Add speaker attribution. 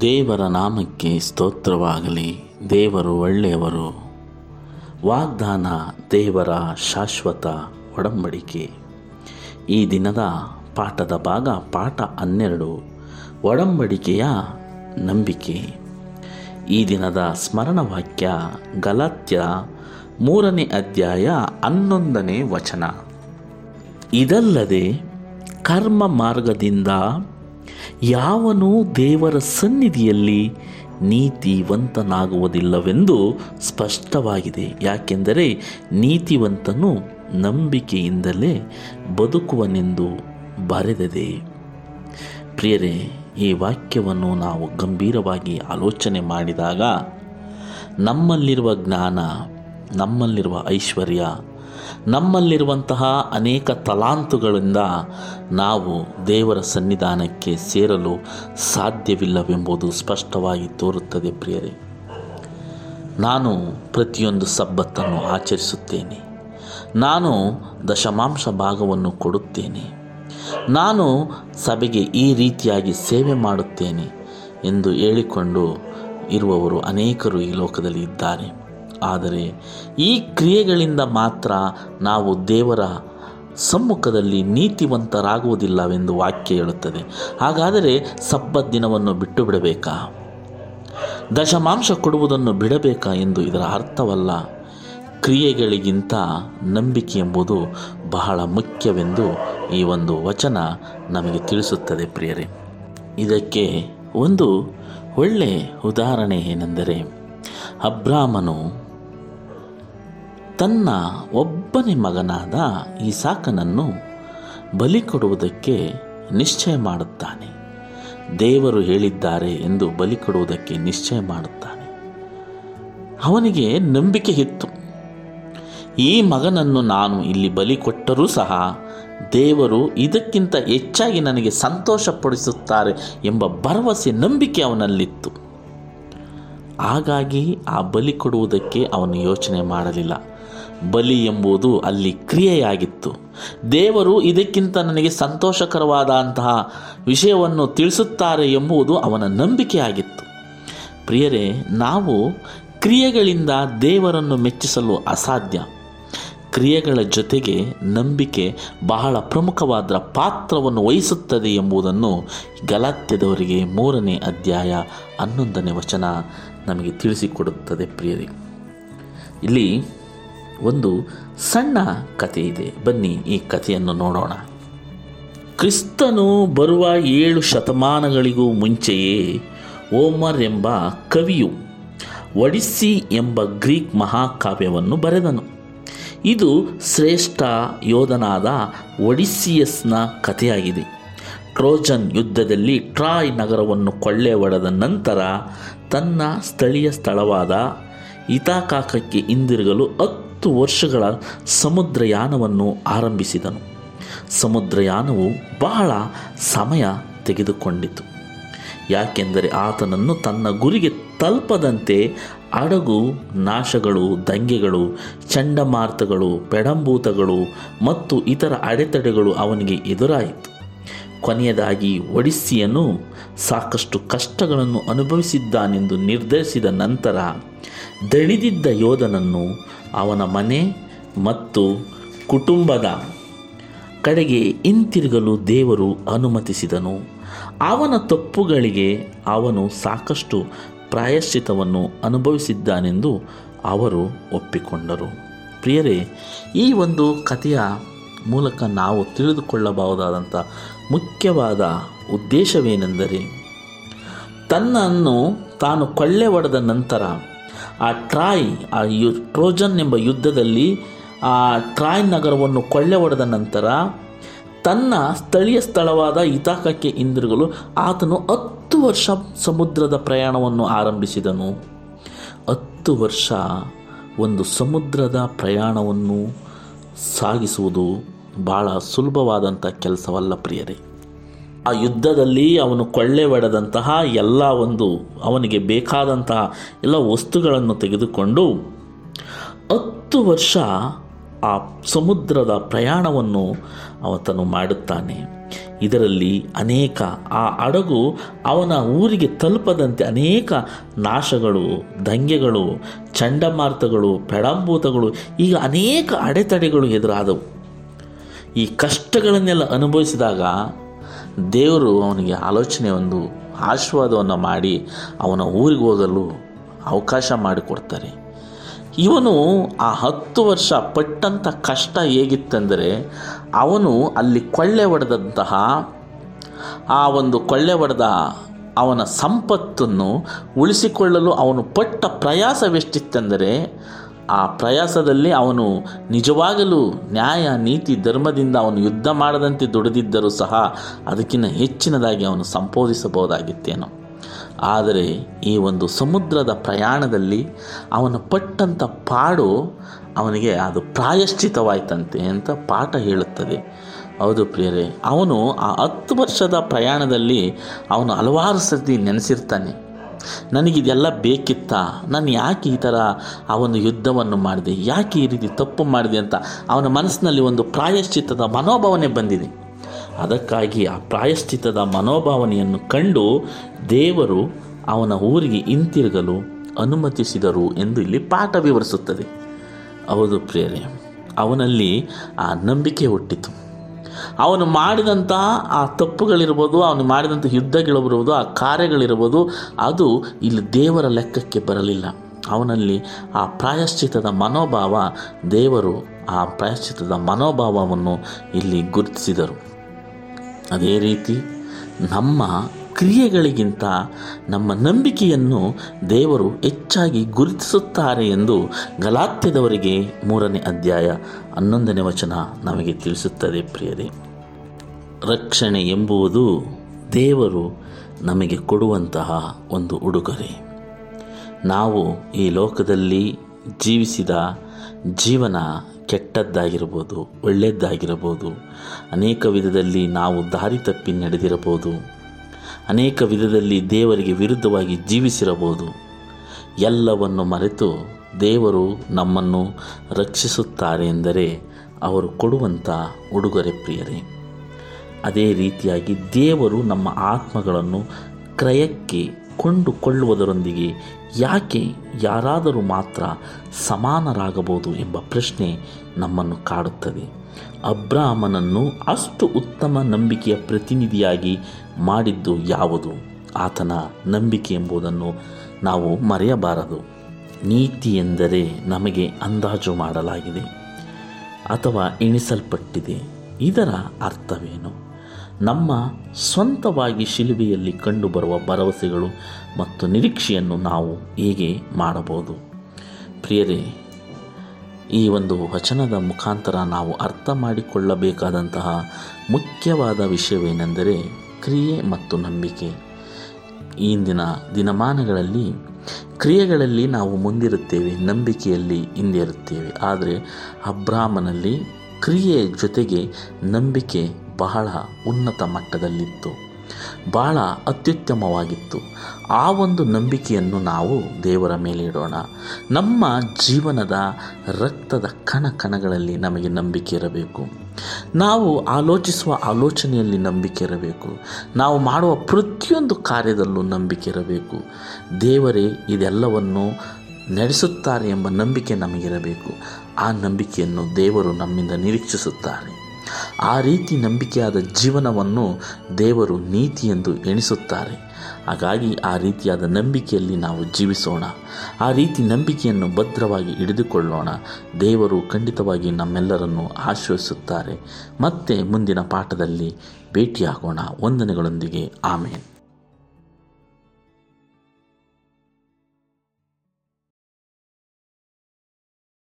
Speaker 1: ದೇವರ ನಾಮಕ್ಕೆ ಸ್ತೋತ್ರವಾಗಲಿ. ದೇವರು ಒಳ್ಳೆಯವರು. ವಾಗ್ದಾನ ದೇವರ ಶಾಶ್ವತ ಒಡಂಬಡಿಕೆ. ಈ ದಿನದ ಪಾಠದ ಭಾಗ ಪಾಠ ಹನ್ನೆರಡು, ಒಡಂಬಡಿಕೆಯ ನಂಬಿಕೆ. ಈ ದಿನದ ಸ್ಮರಣ ವಾಕ್ಯ ಗಲಾತ್ಯ ಮೂರನೇ ಅಧ್ಯಾಯ ಹನ್ನೊಂದನೇ ವಚನ. ಇದಲ್ಲದೆ ಕರ್ಮ ಮಾರ್ಗದಿಂದ ಯಾವನೂ ದೇವರ ಸನ್ನಿಧಿಯಲ್ಲಿ ನೀತಿವಂತನಾಗುವುದಿಲ್ಲವೆಂದು ಸ್ಪಷ್ಟವಾಗಿದೆ. ಯಾಕೆಂದರೆ ನೀತಿವಂತನು ನಂಬಿಕೆಯಿಂದಲೇ ಬದುಕುವನೆಂದು ಬರೆದಿದೆ. ಪ್ರಿಯರೇ, ಈ ವಾಕ್ಯವನ್ನು ನಾವು ಗಂಭೀರವಾಗಿ ಆಲೋಚನೆ ಮಾಡಿದಾಗ ನಮ್ಮಲ್ಲಿರುವ ಜ್ಞಾನ ನಮ್ಮಲ್ಲಿರುವ ಐಶ್ವರ್ಯ, ನಮ್ಮಲ್ಲಿರುವಂತಹ ಅನೇಕ ತಲಾಂತುಗಳಿಂದ ನಾವು ದೇವರ ಸನ್ನಿಧಾನಕ್ಕೆ ಸೇರಲು ಸಾಧ್ಯವಿಲ್ಲವೆಂಬುದು ಸ್ಪಷ್ಟವಾಗಿ ತೋರುತ್ತದೆ ಪ್ರಿಯರೇ. ನಾನು ಪ್ರತಿಯೊಂದು ಸಬ್ಬತ್ತನ್ನು ಆಚರಿಸುತ್ತೇನೆ. ನಾನು ದಶಮಾಂಶ ಭಾಗವನ್ನು ಕೊಡುತ್ತೇನೆ. ನಾನು ಸಭೆಗೆ ಈ ರೀತಿಯಾಗಿ ಸೇವೆ ಮಾಡುತ್ತೇನೆ ಎಂದು ಹೇಳಿಕೊಂಡು ಇರುವವರು ಅನೇಕರು ಈ ಲೋಕದಲ್ಲಿ ಇದ್ದಾರೆ. ಆದರೆ ಈ ಕ್ರಿಯೆಗಳಿಂದ ಮಾತ್ರ ನಾವು ದೇವರ ಸಮ್ಮುಖದಲ್ಲಿ ನೀತಿವಂತರಾಗುವುದಿಲ್ಲವೆಂದು ವಾಕ್ಯ ಹೇಳುತ್ತದೆ. ಹಾಗಾದರೆ ಸಬ್ಬತ್ ದಿನವನ್ನು ಬಿಟ್ಟು ಬಿಡಬೇಕಾ? ದಶಮಾಂಶ ಕೊಡುವುದನ್ನು ಬಿಡಬೇಕಾ ಎಂದು ಇದರ ಅರ್ಥವಲ್ಲ. ಕ್ರಿಯೆಗಳಿಗಿಂತ ನಂಬಿಕೆ ಎಂಬುದು ಬಹಳ ಮುಖ್ಯವೆಂದು ಈ ಒಂದು ವಚನ ನಮಗೆ ತಿಳಿಸುತ್ತದೆ ಪ್ರಿಯರೇ. ಇದಕ್ಕೆ ಒಂದು ಒಳ್ಳೆ ಉದಾಹರಣೆ ಏನೆಂದರೆ ಅಬ್ರಾಮನು ತನ್ನ ಒಬ್ಬನೇ ಮಗನಾದ ಈಸಾಕನನ್ನು ಬಲಿ ಕೊಡುವುದಕ್ಕೆ ನಿಶ್ಚಯ ಮಾಡುತ್ತಾನೆ. ದೇವರು ಹೇಳಿದ್ದಾರೆ ಎಂದು ಬಲಿ ಕೊಡುವುದಕ್ಕೆ ನಿಶ್ಚಯ ಮಾಡುತ್ತಾನೆ. ಅವನಿಗೆ ನಂಬಿಕೆ ಇತ್ತು. ಈ ಮಗನನ್ನು ನಾನು ಇಲ್ಲಿ ಬಲಿ ಕೊಟ್ಟರೂ ಸಹ ದೇವರು ಇದಕ್ಕಿಂತ ಹೆಚ್ಚಾಗಿ ನನಗೆ ಸಂತೋಷಪಡಿಸುತ್ತಾರೆ ಎಂಬ ಭರವಸೆ, ನಂಬಿಕೆ ಅವನಲ್ಲಿತ್ತು. ಹಾಗಾಗಿ ಆ ಬಲಿ ಕೊಡುವುದಕ್ಕೆ ಅವನು ಯೋಚನೆ ಮಾಡಲಿಲ್ಲ. ಬಲಿ ಎಂಬುದು ಅಲ್ಲಿ ಕ್ರಿಯೆಯಾಗಿತ್ತು. ದೇವರು ಇದಕ್ಕಿಂತ ನನಗೆ ಸಂತೋಷಕರವಾದಂತಹ ವಿಷಯವನ್ನು ತಿಳಿಸುತ್ತಾರೆ ಎಂಬುದು ಅವನ ನಂಬಿಕೆಯಾಗಿತ್ತು. ಪ್ರಿಯರೇ, ನಾವು ಕ್ರಿಯೆಗಳಿಂದ ದೇವರನ್ನು ಮೆಚ್ಚಿಸಲು ಅಸಾಧ್ಯ. ಕ್ರಿಯೆಗಳ ಜೊತೆಗೆ ನಂಬಿಕೆ ಬಹಳ ಪ್ರಮುಖವಾದ ಪಾತ್ರವನ್ನು ವಹಿಸುತ್ತದೆ ಎಂಬುದನ್ನು ಗಲಾತ್ಯದವರಿಗೆ ಮೂರನೇ ಅಧ್ಯಾಯ ಹನ್ನೊಂದನೇ ವಚನ ನಮಗೆ ತಿಳಿಸಿಕೊಡುತ್ತದೆ ಪ್ರಿಯರೇ. ಇಲ್ಲಿ ಒಂದು ಸಣ್ಣ ಕಥೆ ಇದೆ. ಬನ್ನಿ ಈ ಕಥೆಯನ್ನು ನೋಡೋಣ. ಕ್ರಿಸ್ತನು ಬರುವ ಏಳು ಶತಮಾನಗಳಿಗೂ ಮುಂಚೆಯೇ ಓಮರ್ ಎಂಬ ಕವಿಯು ಒಡಿಸ್ಸಿ ಎಂಬ ಗ್ರೀಕ್ ಮಹಾಕಾವ್ಯವನ್ನು ಬರೆದನು. ಇದು ಶ್ರೇಷ್ಠ ಯೋಧನಾದ ಒಡಿಸ್ಸಿಯಸ್ನ ಕಥೆಯಾಗಿದೆ. ಟ್ರೋಜನ್ ಯುದ್ಧದಲ್ಲಿ ಟ್ರಾಯ್ ನಗರವನ್ನು ಕೊಳ್ಳೆ ಒಡೆದ ನಂತರ ತನ್ನ ಸ್ಥಳೀಯ ಸ್ಥಳವಾದ ಇತಾಕಾಕಕ್ಕೆ ಹಿಂದಿರುಗಲು ಹತ್ತು ವರ್ಷಗಳ ಸಮುದ್ರಯಾನವನ್ನು ಆರಂಭಿಸಿದನು. ಸಮುದ್ರಯಾನವು ಬಹಳ ಸಮಯ ತೆಗೆದುಕೊಂಡಿತು. ಯಾಕೆಂದರೆ ಆತನನ್ನು ತನ್ನ ಗುರಿಗೆ ತಲುಪದಂತೆ ಹಡಗು ನಾಶಗಳು, ದಂಗೆಗಳು, ಚಂಡಮಾರುತಗಳು, ಪೆಡಂಬೂತಗಳು ಮತ್ತು ಇತರ ಅಡೆತಡೆಗಳು ಅವನಿಗೆ ಎದುರಾಯಿತು. ಕೊನೆಯದಾಗಿ ಒಡಿಸ್ಸಿಯನ್ನು ಸಾಕಷ್ಟು ಕಷ್ಟಗಳನ್ನು ಅನುಭವಿಸಿದ್ದಾನೆಂದು ನಿರ್ಧರಿಸಿದ ನಂತರ ದಣಿದಿದ್ದ ಯೋಧನನ್ನು ಅವನ ಮನೆ ಮತ್ತು ಕುಟುಂಬದ ಕಡೆಗೆ ಹಿಂತಿರುಗಲು ದೇವರು ಅನುಮತಿಸಿದನು. ಅವನ ತಪ್ಪುಗಳಿಗೆ ಅವನು ಸಾಕಷ್ಟು ಪ್ರಾಯಶ್ಚಿತವನ್ನು ಅನುಭವಿಸಿದ್ದಾನೆಂದು ಅವರು ಒಪ್ಪಿಕೊಂಡರು. ಪ್ರಿಯರೇ, ಈ ಒಂದು ಕಥೆಯ ಮೂಲಕ ನಾವು ತಿಳಿದುಕೊಳ್ಳಬಹುದಾದಂಥ ಮುಖ್ಯವಾದ ಉದ್ದೇಶವೇನೆಂದರೆ, ತನ್ನನ್ನು ತಾನು ಕೊಳ್ಳೆ ಹೊಡೆದ ನಂತರ ಆ ಟ್ರಾಯ್, ಆ ಯು, ಟ್ರೋಜನ್ ಎಂಬ ಯುದ್ಧದಲ್ಲಿ ಆ ಟ್ರಾಯ್ ನಗರವನ್ನು ಕೊಳ್ಳೆ ಹೊಡೆದ ನಂತರ ತನ್ನ ಸ್ಥಳೀಯ ಸ್ಥಳವಾದ ಇತಾಕಕ್ಕೆ ಇಂದಿರುಗಲು ಆತನು ಹತ್ತು ವರ್ಷ ಸಮುದ್ರದ ಪ್ರಯಾಣವನ್ನು ಆರಂಭಿಸಿದನು. ಹತ್ತು ವರ್ಷ ಒಂದು ಸಮುದ್ರದ ಪ್ರಯಾಣವನ್ನು ಸಾಗಿಸುವುದು ಭಾಳ ಸುಲಭವಾದಂಥ ಕೆಲಸವಲ್ಲ ಪ್ರಿಯರೇ. ಆ ಯುದ್ಧದಲ್ಲಿ ಅವನು ಕೊಳ್ಳೆ ಒಡೆದಂತಹ ಎಲ್ಲ ಒಂದು ಅವನಿಗೆ ಬೇಕಾದಂತಹ ಎಲ್ಲ ವಸ್ತುಗಳನ್ನು ತೆಗೆದುಕೊಂಡು ಹತ್ತು ವರ್ಷ ಆ ಸಮುದ್ರದ ಪ್ರಯಾಣವನ್ನು ಅವತನು ಮಾಡುತ್ತಾನೆ. ಇದರಲ್ಲಿ ಅನೇಕ, ಆ ಹಡಗು ಅವನ ಊರಿಗೆ ತಲುಪದಂತೆ ಅನೇಕ ನಾಶಗಳು, ದಂಗೆಗಳು, ಚಂಡಮಾರುತಗಳು, ಪೆಡಂಭೂತಗಳು, ಈಗ ಅನೇಕ ಅಡೆತಡೆಗಳು ಎದುರಾದವು. ಈ ಕಷ್ಟಗಳನ್ನೆಲ್ಲ ಅನುಭವಿಸಿದಾಗ ದೇವರು ಅವನಿಗೆ ಆಲೋಚನೆ ಒಂದು, ಆಶೀರ್ವಾದವನ್ನು ಮಾಡಿ ಅವನ ಊರಿಗೆ ಹೋಗಲು ಅವಕಾಶ ಮಾಡಿಕೊಡ್ತಾರೆ. ಇವನು ಆ ಹತ್ತು ವರ್ಷ ಪಟ್ಟಂಥ ಕಷ್ಟ ಹೇಗಿತ್ತಂದರೆ, ಅವನು ಅಲ್ಲಿ ಕೊಳ್ಳೆ ಹೊಡೆದಂತಹ, ಆ ಒಂದು ಕೊಳ್ಳೆ ಹೊಡೆದ ಅವನ ಸಂಪತ್ತನ್ನು ಉಳಿಸಿಕೊಳ್ಳಲು ಅವನು ಪಟ್ಟ ಪ್ರಯಾಸವೆಷ್ಟಿತ್ತೆಂದರೆ ಆ ಪ್ರಯಾಸದಲ್ಲಿ ಅವನು ನಿಜವಾಗಲೂ ನ್ಯಾಯ, ನೀತಿ, ಧರ್ಮದಿಂದ ಅವನು ಯುದ್ಧ ಮಾಡದಂತೆ ದುಡಿದಿದ್ದರೂ ಸಹ ಅದಕ್ಕಿಂತ ಹೆಚ್ಚಿನದಾಗಿ ಅವನು ಸಂಪೋದಿಸಬಹುದಾಗಿತ್ತೇನೋ ಆದರೆ ಈ ಒಂದು ಸಮುದ್ರದ ಪ್ರಯಾಣದಲ್ಲಿ ಅವನು ಪಟ್ಟಂಥ ಪಾಡು ಅವನಿಗೆ ಅದು ಪ್ರಾಯಶ್ಚಿತವಾಯ್ತಂತೆ ಅಂತ ಪಾಠ ಹೇಳುತ್ತದೆ. ಹೌದು ಪ್ರಿಯರೇ, ಅವನು ಆ ಹತ್ತು ವರ್ಷದ ಪ್ರಯಾಣದಲ್ಲಿ ಅವನು ಹಲವಾರು ಸರ್ತಿ ನೆನೆಸಿರ್ತಾನೆ. ನನಗಿದೆಲ್ಲ ಬೇಕಿತ್ತಾ? ನಾನು ಯಾಕೆ ಈ ಥರ ಆ ಒಂದು ಯುದ್ಧವನ್ನು ಮಾಡಿದೆ? ಯಾಕೆ ಈ ರೀತಿ ತಪ್ಪು ಮಾಡಿದೆ ಅಂತ ಅವನ ಮನಸ್ಸಿನಲ್ಲಿ ಒಂದು ಪ್ರಾಯಶ್ಚಿತ್ತದ ಮನೋಭಾವನೆ ಬಂದಿದೆ. ಅದಕ್ಕಾಗಿ ಆ ಪ್ರಾಯಶ್ಚಿತ್ತದ ಮನೋಭಾವನೆಯನ್ನು ಕಂಡು ದೇವರು ಅವನ ಊರಿಗೆ ಹಿಂತಿರುಗಲು ಅನುಮತಿಸಿದರು ಎಂದು ಇಲ್ಲಿ ಪಾಠ ವಿವರಿಸುತ್ತದೆ. ಹೌದು ಪ್ರೇರೆ ಅವನಲ್ಲಿ ಆ ನಂಬಿಕೆ ಹುಟ್ಟಿತು. ಅವನು ಮಾಡಿದಂತಹ ಆ ತಪ್ಪುಗಳಿರ್ಬೋದು, ಅವನು ಮಾಡಿದಂಥ ಯುದ್ಧಗಳಿರ್ಬೋದು, ಆ ಕಾರ್ಯಗಳಿರ್ಬೋದು, ಅದು ಇಲ್ಲಿ ದೇವರ ಲೆಕ್ಕಕ್ಕೆ ಬರಲಿಲ್ಲ. ಅವನಲ್ಲಿ ಆ ಪ್ರಾಯಶ್ಚಿತದ ಮನೋಭಾವ, ದೇವರು ಆ ಪ್ರಾಯಶ್ಚಿತದ ಮನೋಭಾವವನ್ನು ಇಲ್ಲಿ ಗುರುತಿಸಿದರು. ಅದೇ ರೀತಿ ನಮ್ಮ ಕ್ರಿಯೆಗಳಿಗಿಂತ ನಮ್ಮ ನಂಬಿಕೆಯನ್ನು ದೇವರು ಹೆಚ್ಚಾಗಿ ಗುರುತಿಸುತ್ತಾರೆ ಎಂದು ಗಲಾತ್ಯದವರಿಗೆ ಮೂರನೇ ಅಧ್ಯಾಯ ಹನ್ನೊಂದನೇ ವಚನ ನಮಗೆ ತಿಳಿಸುತ್ತದೆ ಪ್ರಿಯರೇ. ರಕ್ಷಣೆ ಎಂಬುದು ದೇವರು ನಮಗೆ ಕೊಡುವಂತಹ ಒಂದು ಉಡುಗೊರೆ. ನಾವು ಈ ಲೋಕದಲ್ಲಿ ಜೀವಿಸಿದ ಜೀವನ ಕೆಟ್ಟದ್ದಾಗಿರ್ಬೋದು ಒಳ್ಳೆಯದ್ದಾಗಿರಬಹುದು ಅನೇಕ ವಿಧದಲ್ಲಿ ನಾವು ದಾರಿ ತಪ್ಪಿ ನಡೆದಿರಬಹುದು. ಅನೇಕ ವಿಧದಲ್ಲಿ ದೇವರಿಗೆ ವಿರುದ್ಧವಾಗಿ ಜೀವಿಸಿರಬಹುದು. ಎಲ್ಲವನ್ನು ಮರೆತು ದೇವರು ನಮ್ಮನ್ನು ರಕ್ಷಿಸುತ್ತಾರೆ ಎಂದರೆ ಅವರು ಕೊಡುವಂಥ ಉಡುಗೊರೆ ಪ್ರಿಯರೇ. ಅದೇ ರೀತಿಯಾಗಿ ದೇವರು ನಮ್ಮ ಆತ್ಮಗಳನ್ನು ಕ್ರಯಕ್ಕೆ ಕೊಂಡುಕೊಳ್ಳುವುದರೊಂದಿಗೆ ಯಾಕೆ ಯಾರಾದರೂ ಮಾತ್ರ ಸಮಾನರಾಗಬಹುದು ಎಂಬ ಪ್ರಶ್ನೆ ನಮ್ಮನ್ನು ಕಾಡುತ್ತದೆ. ಅಬ್ರಾಹ್ಮನನ್ನು ಅಷ್ಟು ಉತ್ತಮ ನಂಬಿಕೆಯ ಪ್ರತಿನಿಧಿಯಾಗಿ ಮಾಡಿದ್ದು ಯಾವುದು? ಆತನ ನಂಬಿಕೆ ಎಂಬುದನ್ನು ನಾವು ಮರೆಯಬಾರದು. ನೀತಿ ಎಂದರೆ ನಮಗೆ ಅಂದಾಜು ಮಾಡಲಾಗಿದೆ ಅಥವಾ ಎಣಿಸಲ್ಪಟ್ಟಿದೆ. ಇದರ ಅರ್ಥವೇನು? ನಮ್ಮ ಸ್ವಂತವಾಗಿ ಶಿಲುಬೆಯಲ್ಲಿ ಕಂಡುಬರುವ ಭರವಸೆಗಳು ಮತ್ತು ನಿರೀಕ್ಷೆಯನ್ನು ನಾವು ಹೇಗೆ ಮಾಡಬಹುದು? ಪ್ರಿಯರೇ, ಈ ಒಂದು ವಚನದ ಮುಖಾಂತರ ನಾವು ಅರ್ಥ ಮಾಡಿಕೊಳ್ಳಬೇಕಾದಂತಹ ಮುಖ್ಯವಾದ ವಿಷಯವೇನೆಂದರೆ ಕ್ರಿಯೆ ಮತ್ತು ನಂಬಿಕೆ. ಇಂದಿನ ದಿನಮಾನಗಳಲ್ಲಿ ಕ್ರಿಯೆಗಳಲ್ಲಿ ನಾವು ಮುಂದಿರುತ್ತೇವೆ, ನಂಬಿಕೆಯಲ್ಲಿ ಹಿಂದೆ ಇರುತ್ತೇವೆ ಆದರೆ ಅಬ್ರಾಹ್ಮನಲ್ಲಿ ಕ್ರಿಯೆಯ ಜೊತೆಗೆ ನಂಬಿಕೆ ಬಹಳ ಉನ್ನತ ಮಟ್ಟದಲ್ಲಿತ್ತು. ಬಹಳ ಅತ್ಯುತ್ತಮವಾಗಿತ್ತು. ಆ ಒಂದು ನಂಬಿಕೆಯನ್ನು ನಾವು ದೇವರ ಮೇಲೆ ಇಡೋಣ. ನಮ್ಮ ಜೀವನದ ರಕ್ತದ ಕಣ ಕಣಗಳಲ್ಲಿ ನಮಗೆ ನಂಬಿಕೆ ಇರಬೇಕು. ನಾವು ಆಲೋಚಿಸುವ ಆಲೋಚನೆಯಲ್ಲಿ ನಂಬಿಕೆ ಇರಬೇಕು. ನಾವು ಮಾಡುವ ಪ್ರತಿಯೊಂದು ಕಾರ್ಯದಲ್ಲೂ ನಂಬಿಕೆ ಇರಬೇಕು. ದೇವರೇ, ಇದೆಲ್ಲವನ್ನು ನಡೆಸುತ್ತಾರೆ ಎಂಬ ನಂಬಿಕೆ ನಮಗಿರಬೇಕು. ಆ ನಂಬಿಕೆಯನ್ನು ದೇವರು ನಮ್ಮಿಂದ ನಿರೀಕ್ಷಿಸುತ್ತಾರೆ. ಆ ರೀತಿ ನಂಬಿಕೆಯಾದ ಜೀವನವನ್ನು ದೇವರು ನೀತಿ ಎಂದು ಎಣಿಸುತ್ತಾರೆ. ಹಾಗಾಗಿ ಆ ರೀತಿಯಾದ ನಂಬಿಕೆಯಲ್ಲಿ ನಾವು ಜೀವಿಸೋಣ. ಆ ರೀತಿ ನಂಬಿಕೆಯನ್ನು ಭದ್ರವಾಗಿ ಹಿಡಿದುಕೊಳ್ಳೋಣ. ದೇವರು ಖಂಡಿತವಾಗಿ ನಮ್ಮೆಲ್ಲರನ್ನು ಆಶ್ರಯಿಸುತ್ತಾರೆ. ಮತ್ತೆ ಮುಂದಿನ ಪಾಠದಲ್ಲಿ ಭೇಟಿಯಾಗೋಣ. ವಂದನೆಗಳೊಂದಿಗೆ. ಆಮೇಲೆ